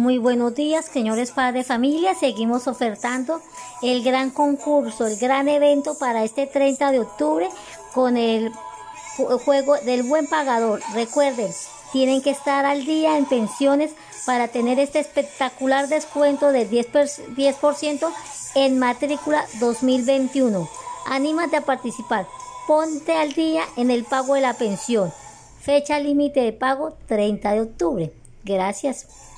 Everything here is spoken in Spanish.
Muy buenos días, señores padres de familia. Seguimos ofertando el gran concurso, el gran evento para este 30 de octubre con el juego del buen pagador. Recuerden, tienen que estar al día en pensiones para tener este espectacular descuento del 10%, 10 en matrícula 2021. Anímate a participar. Ponte al día en el pago de la pensión. Fecha límite de pago 30 de octubre. Gracias.